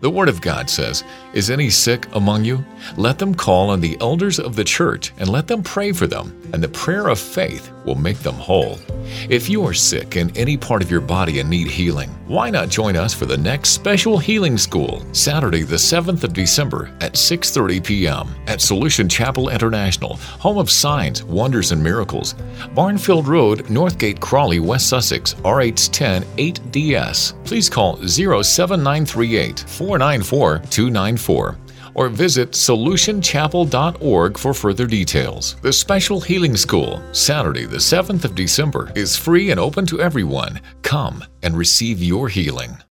The Word of God says, Is any sick among you? Let them call on the elders of the church and let them pray for them, and the prayer of faith will make them whole. If you are sick in any part of your body and need healing, why not join us for the next special healing school, Saturday the 7th of December at 6:30 p.m. at Solution Chapel International, home of signs, wonders and miracles. Barnfield Road, Northgate, Crawley, West Sussex, RH10 8DS. Please call 07938 494 294 or visit solutionchapel.org for further details. The Special Healing School, Saturday, the 7th of December, is free and open to everyone. Come and receive your healing.